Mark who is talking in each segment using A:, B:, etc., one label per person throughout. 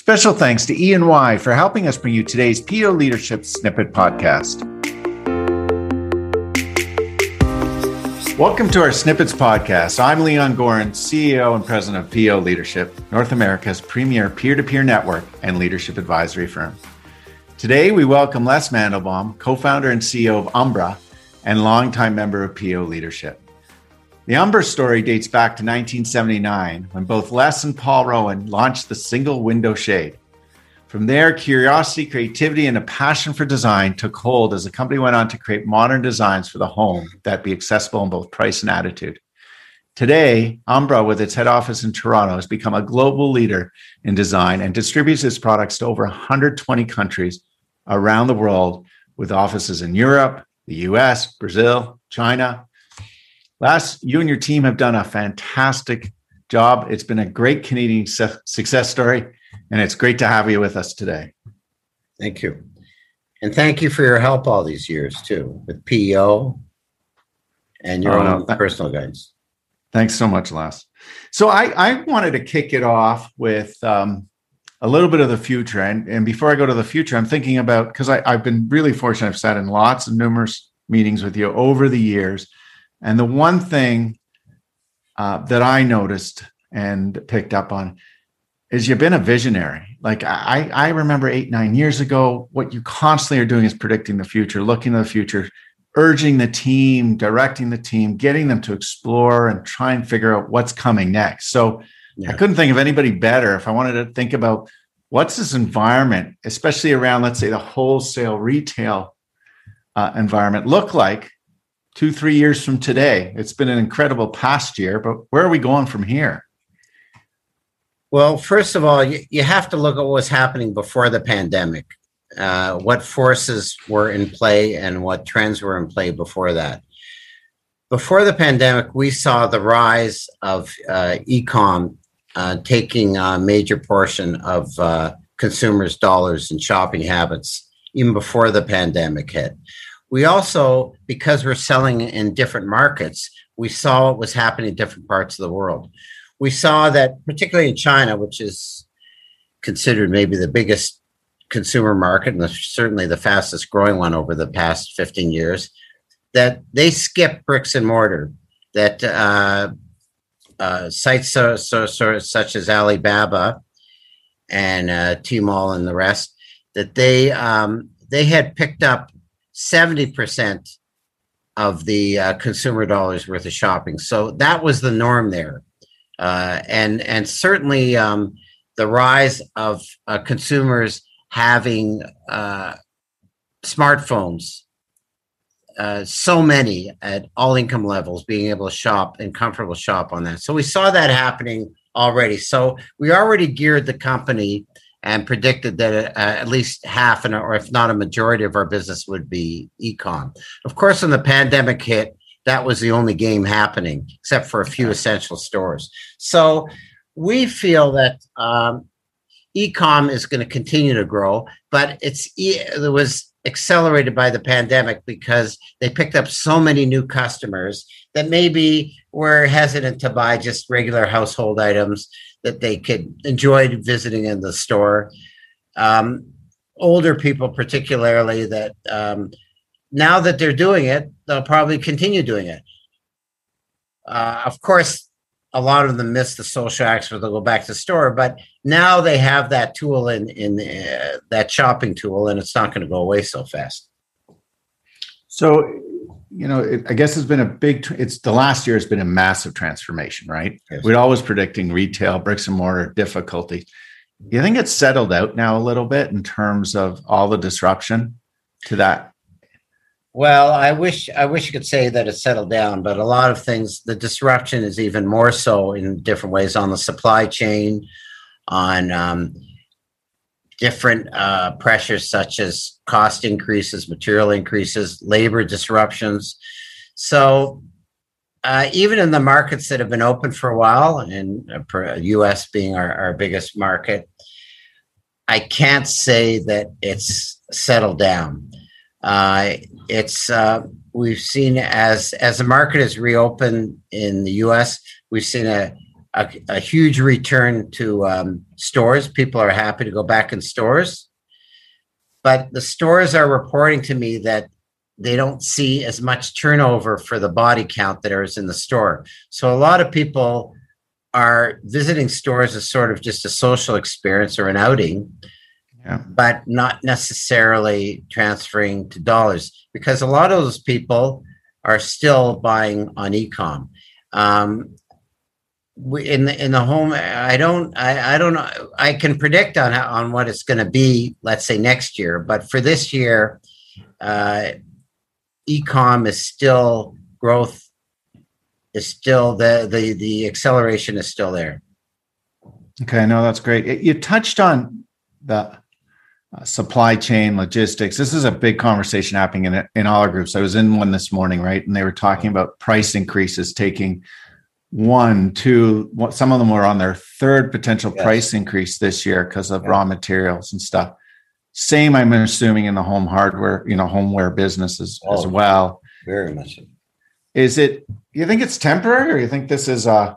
A: Special thanks to E&Y for helping us bring you today's PO Leadership Snippet podcast. Welcome to our Snippets podcast. I'm Leon Goren, CEO and President of PO Leadership, North America's premier peer to peer network and leadership advisory firm. Today, we welcome Les Mandelbaum, co founder and CEO of Umbra and longtime member of PO Leadership. The Umbra story dates back to 1979 when both Les and Paul Rowan launched the single window shade. From there, curiosity, creativity, and a passion for design took hold as the company went on to create modern designs for the home that be accessible in both price and attitude. Today, Umbra, with its head office in Toronto, has become a global leader in design and distributes its products to over 120 countries around the world, with offices in Europe, the US, Brazil, China. Les, you and your team have done a fantastic job. It's been a great Canadian success story and it's great to have you with us today.
B: Thank you. And thank you for your help all these years too with PEO and your oh, own no, personal guidance.
A: Thanks so much, Les. So I, I wanted to kick it off with um, a little bit of the future. And, and before I go to the future, I'm thinking about because I've been really fortunate. I've sat in lots of numerous meetings with you over the years. And the one thing uh, that I noticed and picked up on is you've been a visionary. Like I, I remember eight, nine years ago, what you constantly are doing is predicting the future, looking to the future, urging the team, directing the team, getting them to explore and try and figure out what's coming next. So yeah. I couldn't think of anybody better if I wanted to think about what's this environment, especially around, let's say, the wholesale retail uh, environment, look like two, three years from today. It's been an incredible past year, but where are we going from here?
B: Well, first of all, you, you have to look at what was happening before the pandemic. Uh, what forces were in play and what trends were in play before that. Before the pandemic, we saw the rise of uh, ecom uh, taking a major portion of uh, consumers' dollars and shopping habits, even before the pandemic hit. We also, because we're selling in different markets, we saw what was happening in different parts of the world. We saw that, particularly in China, which is considered maybe the biggest consumer market and certainly the fastest growing one over the past 15 years, that they skip bricks and mortar, that uh, uh, sites so, so, so, such as Alibaba and uh, Tmall and the rest, that they um, they had picked up 70% of the uh, consumer dollars worth of shopping. So that was the norm there. Uh, and and certainly um, the rise of uh, consumers having uh, smartphones, uh, so many at all income levels, being able to shop and comfortable shop on that. So we saw that happening already. So we already geared the company and predicted that uh, at least half, and or if not a majority of our business would be ecom. Of course, when the pandemic hit, that was the only game happening, except for a few essential stores. So we feel that um, ecom is going to continue to grow, but it's it was accelerated by the pandemic because they picked up so many new customers that maybe were hesitant to buy just regular household items that they could enjoy visiting in the store. Um, older people, particularly, that um, now that they're doing it, they'll probably continue doing it. Uh, of course, a lot of them miss the social aspect; they'll go back to the store. But now they have that tool in in uh, that shopping tool, and it's not going to go away so fast.
A: So, you know, it, I guess it's been a big. It's the last year has been a massive transformation, right? Yes. We're always predicting retail bricks and mortar difficulty. You think it's settled out now a little bit in terms of all the disruption to that
B: well, I wish I wish you could say that it's settled down, but a lot of things, the disruption is even more so in different ways on the supply chain, on um, different uh, pressures such as cost increases, material increases, labor disruptions. So uh, even in the markets that have been open for a while, and uh, U.S. being our, our biggest market, I can't say that it's settled down. Uh, it's uh, we've seen as as the market has reopened in the U.S., we've seen a a, a huge return to um, stores. People are happy to go back in stores. But the stores are reporting to me that they don't see as much turnover for the body count that is in the store. So a lot of people are visiting stores as sort of just a social experience or an outing, yeah. but not necessarily transferring to dollars because a lot of those people are still buying on ecom. Um, in the in the home, I don't I, I don't know I can predict on on what it's going to be. Let's say next year, but for this year, uh, ecom is still growth is still the the the acceleration is still there.
A: Okay, no, that's great. You touched on the uh, supply chain logistics. This is a big conversation happening in in all our groups. I was in one this morning, right, and they were talking about price increases taking one, two. Some of them were on their third potential yes. price increase this year because of yeah. raw materials and stuff. Same, I'm assuming, in the home hardware, you know, homeware businesses oh, as well.
B: Very much. So.
A: Is it? You think it's temporary, or you think this is a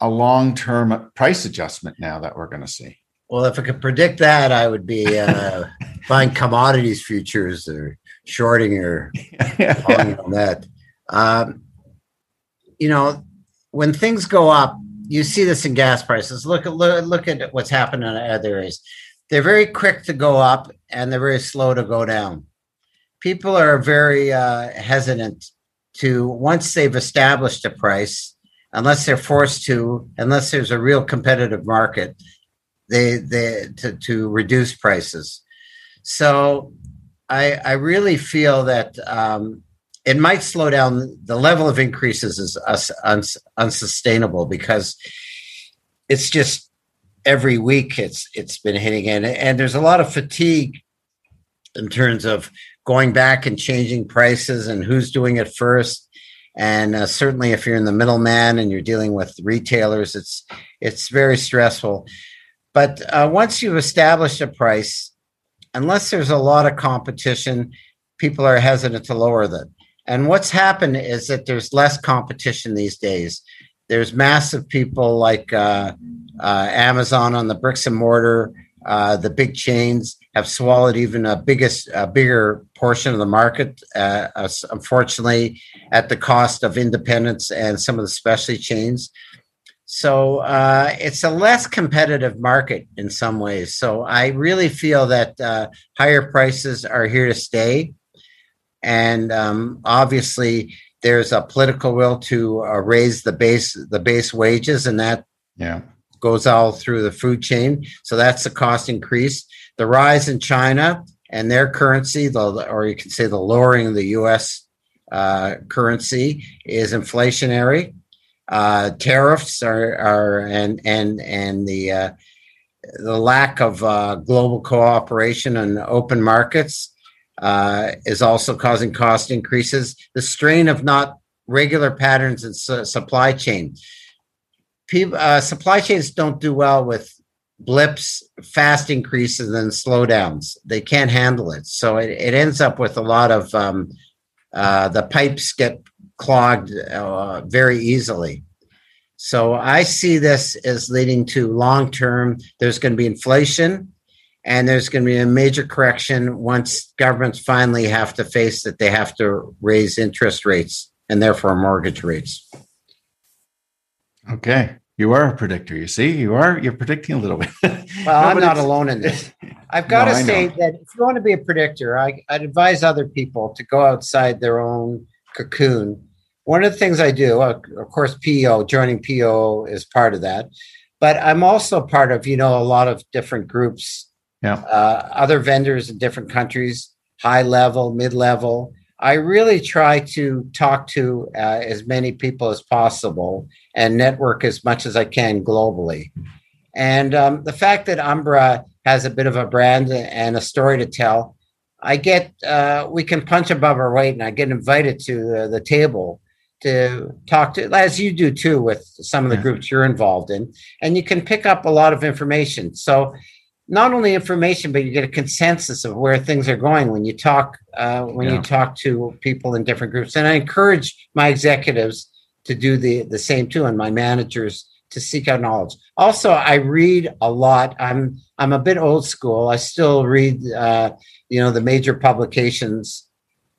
A: a long term price adjustment now that we're going to see?
B: Well, if I could predict that, I would be uh, buying commodities futures or shorting or yeah. on that. Um, you know, when things go up, you see this in gas prices. Look at look, look at what's happened in other areas they're very quick to go up and they're very slow to go down. People are very uh, hesitant to, once they've established a price, unless they're forced to, unless there's a real competitive market, they, they to, to reduce prices. So I, I really feel that um, it might slow down. The level of increases is uns, unsustainable because it's just every week it's it's been hitting and and there's a lot of fatigue in terms of going back and changing prices and who's doing it first and uh, certainly if you're in the middleman and you're dealing with retailers it's it's very stressful but uh, once you've established a price unless there's a lot of competition people are hesitant to lower them and what's happened is that there's less competition these days there's massive people like uh, uh, Amazon on the bricks and mortar. Uh, the big chains have swallowed even a biggest, a bigger portion of the market. Uh, unfortunately, at the cost of independents and some of the specialty chains. So uh, it's a less competitive market in some ways. So I really feel that uh, higher prices are here to stay, and um, obviously there's a political will to uh, raise the base the base wages, and that
A: yeah
B: goes all through the food chain. So that's the cost increase. The rise in China and their currency, the, or you can say the lowering of the U.S. Uh, currency, is inflationary. Uh, tariffs are, are and and and the uh, the lack of uh, global cooperation and open markets uh, is also causing cost increases. The strain of not regular patterns in su- supply chain. People, uh, supply chains don't do well with blips, fast increases, and slowdowns. They can't handle it. So it, it ends up with a lot of um, uh, the pipes get clogged uh, very easily. So I see this as leading to long term, there's going to be inflation and there's going to be a major correction once governments finally have to face that they have to raise interest rates and therefore mortgage rates.
A: Okay. You are a predictor. You see, you are, you're predicting a little bit.
B: well, no, I'm not alone in this. I've got no, to say that if you want to be a predictor, I, I'd advise other people to go outside their own cocoon. One of the things I do, of course, PO, joining PO is part of that. But I'm also part of, you know, a lot of different groups
A: yeah.
B: uh, other vendors in different countries, high level, mid level. I really try to talk to uh, as many people as possible and network as much as I can globally. And um, the fact that Umbra has a bit of a brand and a story to tell, I get uh, we can punch above our weight, and I get invited to the, the table to talk to, as you do too, with some of the groups you're involved in, and you can pick up a lot of information. So not only information, but you get a consensus of where things are going when you talk uh, when yeah. you talk to people in different groups. And I encourage my executives to do the the same too, and my managers to seek out knowledge. Also, I read a lot. I'm I'm a bit old school. I still read, uh, you know, the major publications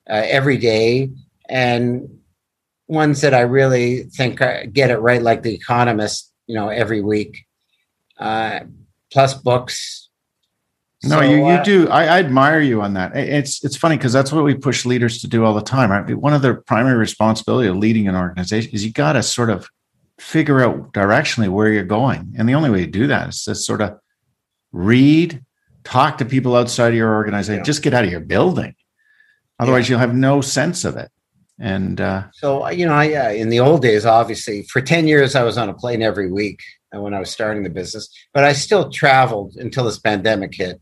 B: uh, every day, and ones that I really think get it right, like The Economist, you know, every week. Uh, plus books.
A: No, so, you you uh, do. I, I, admire you on that. It's it's funny because that's what we push leaders to do all the time. Right? One of their primary responsibility of leading an organization is you got to sort of figure out directionally where you're going. And the only way to do that is to sort of read, talk to people outside of your organization, yeah. just get out of your building. Otherwise, yeah. you'll have no sense of it. And uh,
B: so, you know, I, uh, in the old days, obviously, for 10 years, I was on a plane every week uh, when I was starting the business, but I still traveled until this pandemic hit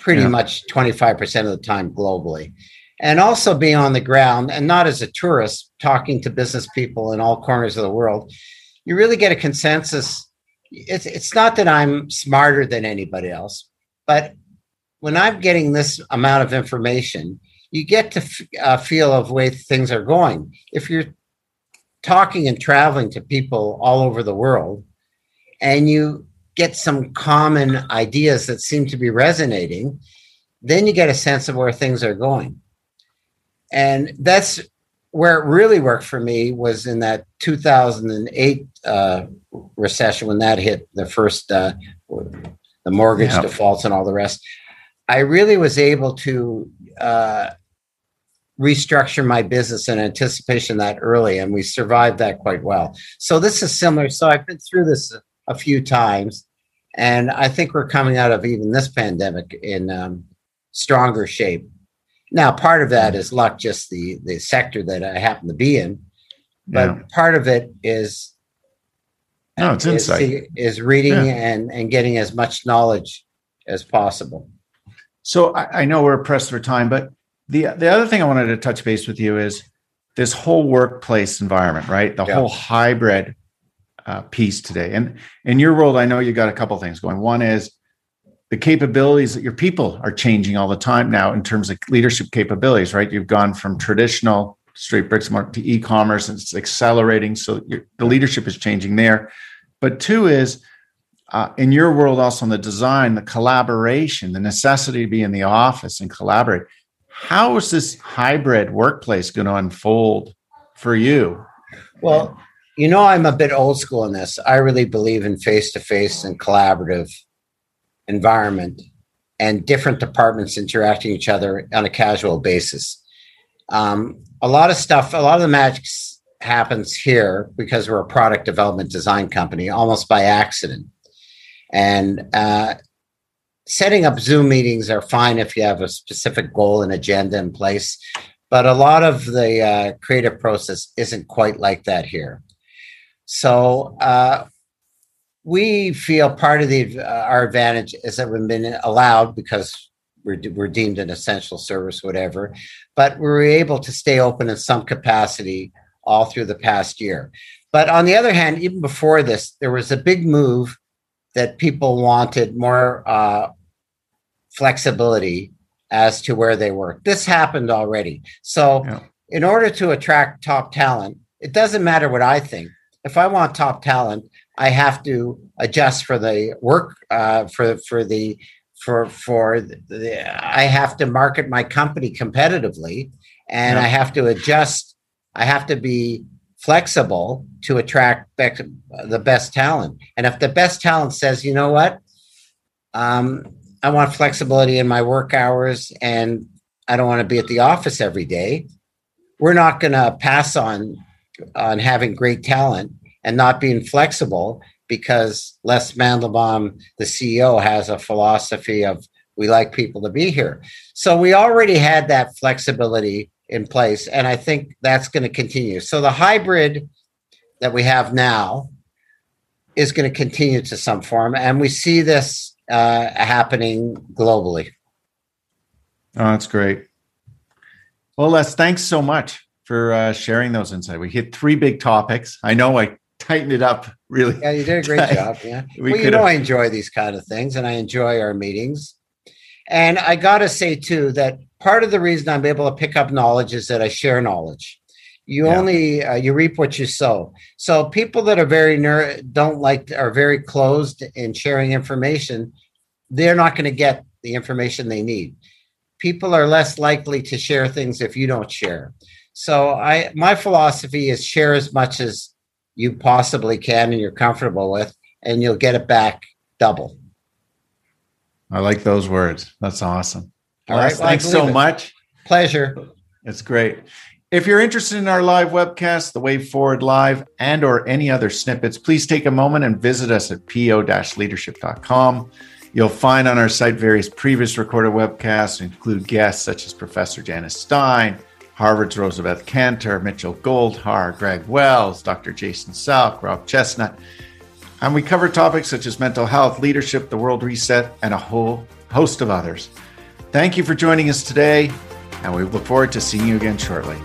B: pretty yeah. much 25% of the time globally and also being on the ground and not as a tourist talking to business people in all corners of the world you really get a consensus it's, it's not that i'm smarter than anybody else but when i'm getting this amount of information you get to f- uh, feel of way things are going. If you're talking and traveling to people all over the world and you get some common ideas that seem to be resonating then you get a sense of where things are going. And that's where it really worked for me was in that 2008 uh, recession when that hit the first uh, the mortgage yep. defaults and all the rest. I really was able to uh, restructure my business in anticipation that early and we survived that quite well so this is similar so i've been through this a few times and i think we're coming out of even this pandemic in um, stronger shape now, part of that is luck, just the the sector that I happen to be in, but yeah. part of it is
A: no, it's
B: is,
A: insight
B: is reading yeah. and and getting as much knowledge as possible.
A: So I, I know we're pressed for time, but the the other thing I wanted to touch base with you is this whole workplace environment, right? The yeah. whole hybrid uh, piece today. And in your world, I know you got a couple things going. One is the capabilities that your people are changing all the time now in terms of leadership capabilities, right? You've gone from traditional straight bricks and mortar to e-commerce and it's accelerating. So the leadership is changing there. But two is uh, in your world, also in the design, the collaboration, the necessity to be in the office and collaborate. How is this hybrid workplace going to unfold for you?
B: Well, you know, I'm a bit old school in this. I really believe in face to face and collaborative environment and different departments interacting each other on a casual basis. Um, a lot of stuff, a lot of the magic happens here because we're a product development design company almost by accident. And uh, setting up Zoom meetings are fine if you have a specific goal and agenda in place. But a lot of the uh, creative process isn't quite like that here. So, uh, we feel part of the uh, our advantage is that we've been allowed because we're, we're deemed an essential service, whatever, but we were able to stay open in some capacity all through the past year. But on the other hand, even before this, there was a big move that people wanted more uh, flexibility as to where they work. This happened already. So, yeah. in order to attract top talent, it doesn't matter what I think. If I want top talent, I have to adjust for the work uh, for for the for for the, I have to market my company competitively, and yeah. I have to adjust. I have to be flexible to attract the best talent. And if the best talent says, you know what, um, I want flexibility in my work hours, and I don't want to be at the office every day, we're not going to pass on on having great talent and not being flexible because Les Mandelbaum, the CEO, has a philosophy of we like people to be here. So we already had that flexibility in place, and I think that's going to continue. So the hybrid that we have now is going to continue to some form, and we see this uh, happening globally.
A: Oh, that's great. Well, Les, thanks so much for uh, sharing those insights. We hit three big topics. I know I tightened it up really.
B: Yeah, you did a great job. Yeah. We well, you know, I enjoy these kind of things and I enjoy our meetings. And I got to say, too, that part of the reason I'm able to pick up knowledge is that I share knowledge. You yeah. only uh, you reap what you sow. So people that are very ner- don't like are very closed in sharing information. They're not going to get the information they need. People are less likely to share things if you don't share. So I my philosophy is share as much as you possibly can and you're comfortable with, and you'll get it back double.
A: I like those words. That's awesome. All right. Well, thanks so it. much.
B: Pleasure.
A: It's great. If you're interested in our live webcast, the Way Forward Live, and or any other snippets, please take a moment and visit us at po-leadership.com. You'll find on our site various previous recorded webcasts, include guests such as Professor Janice Stein, Harvard's Rosabeth Kanter, Mitchell Goldhar, Greg Wells, Dr. Jason Salk, Rob Chestnut. And we cover topics such as mental health, leadership, the world reset, and a whole host of others. Thank you for joining us today, and we look forward to seeing you again shortly.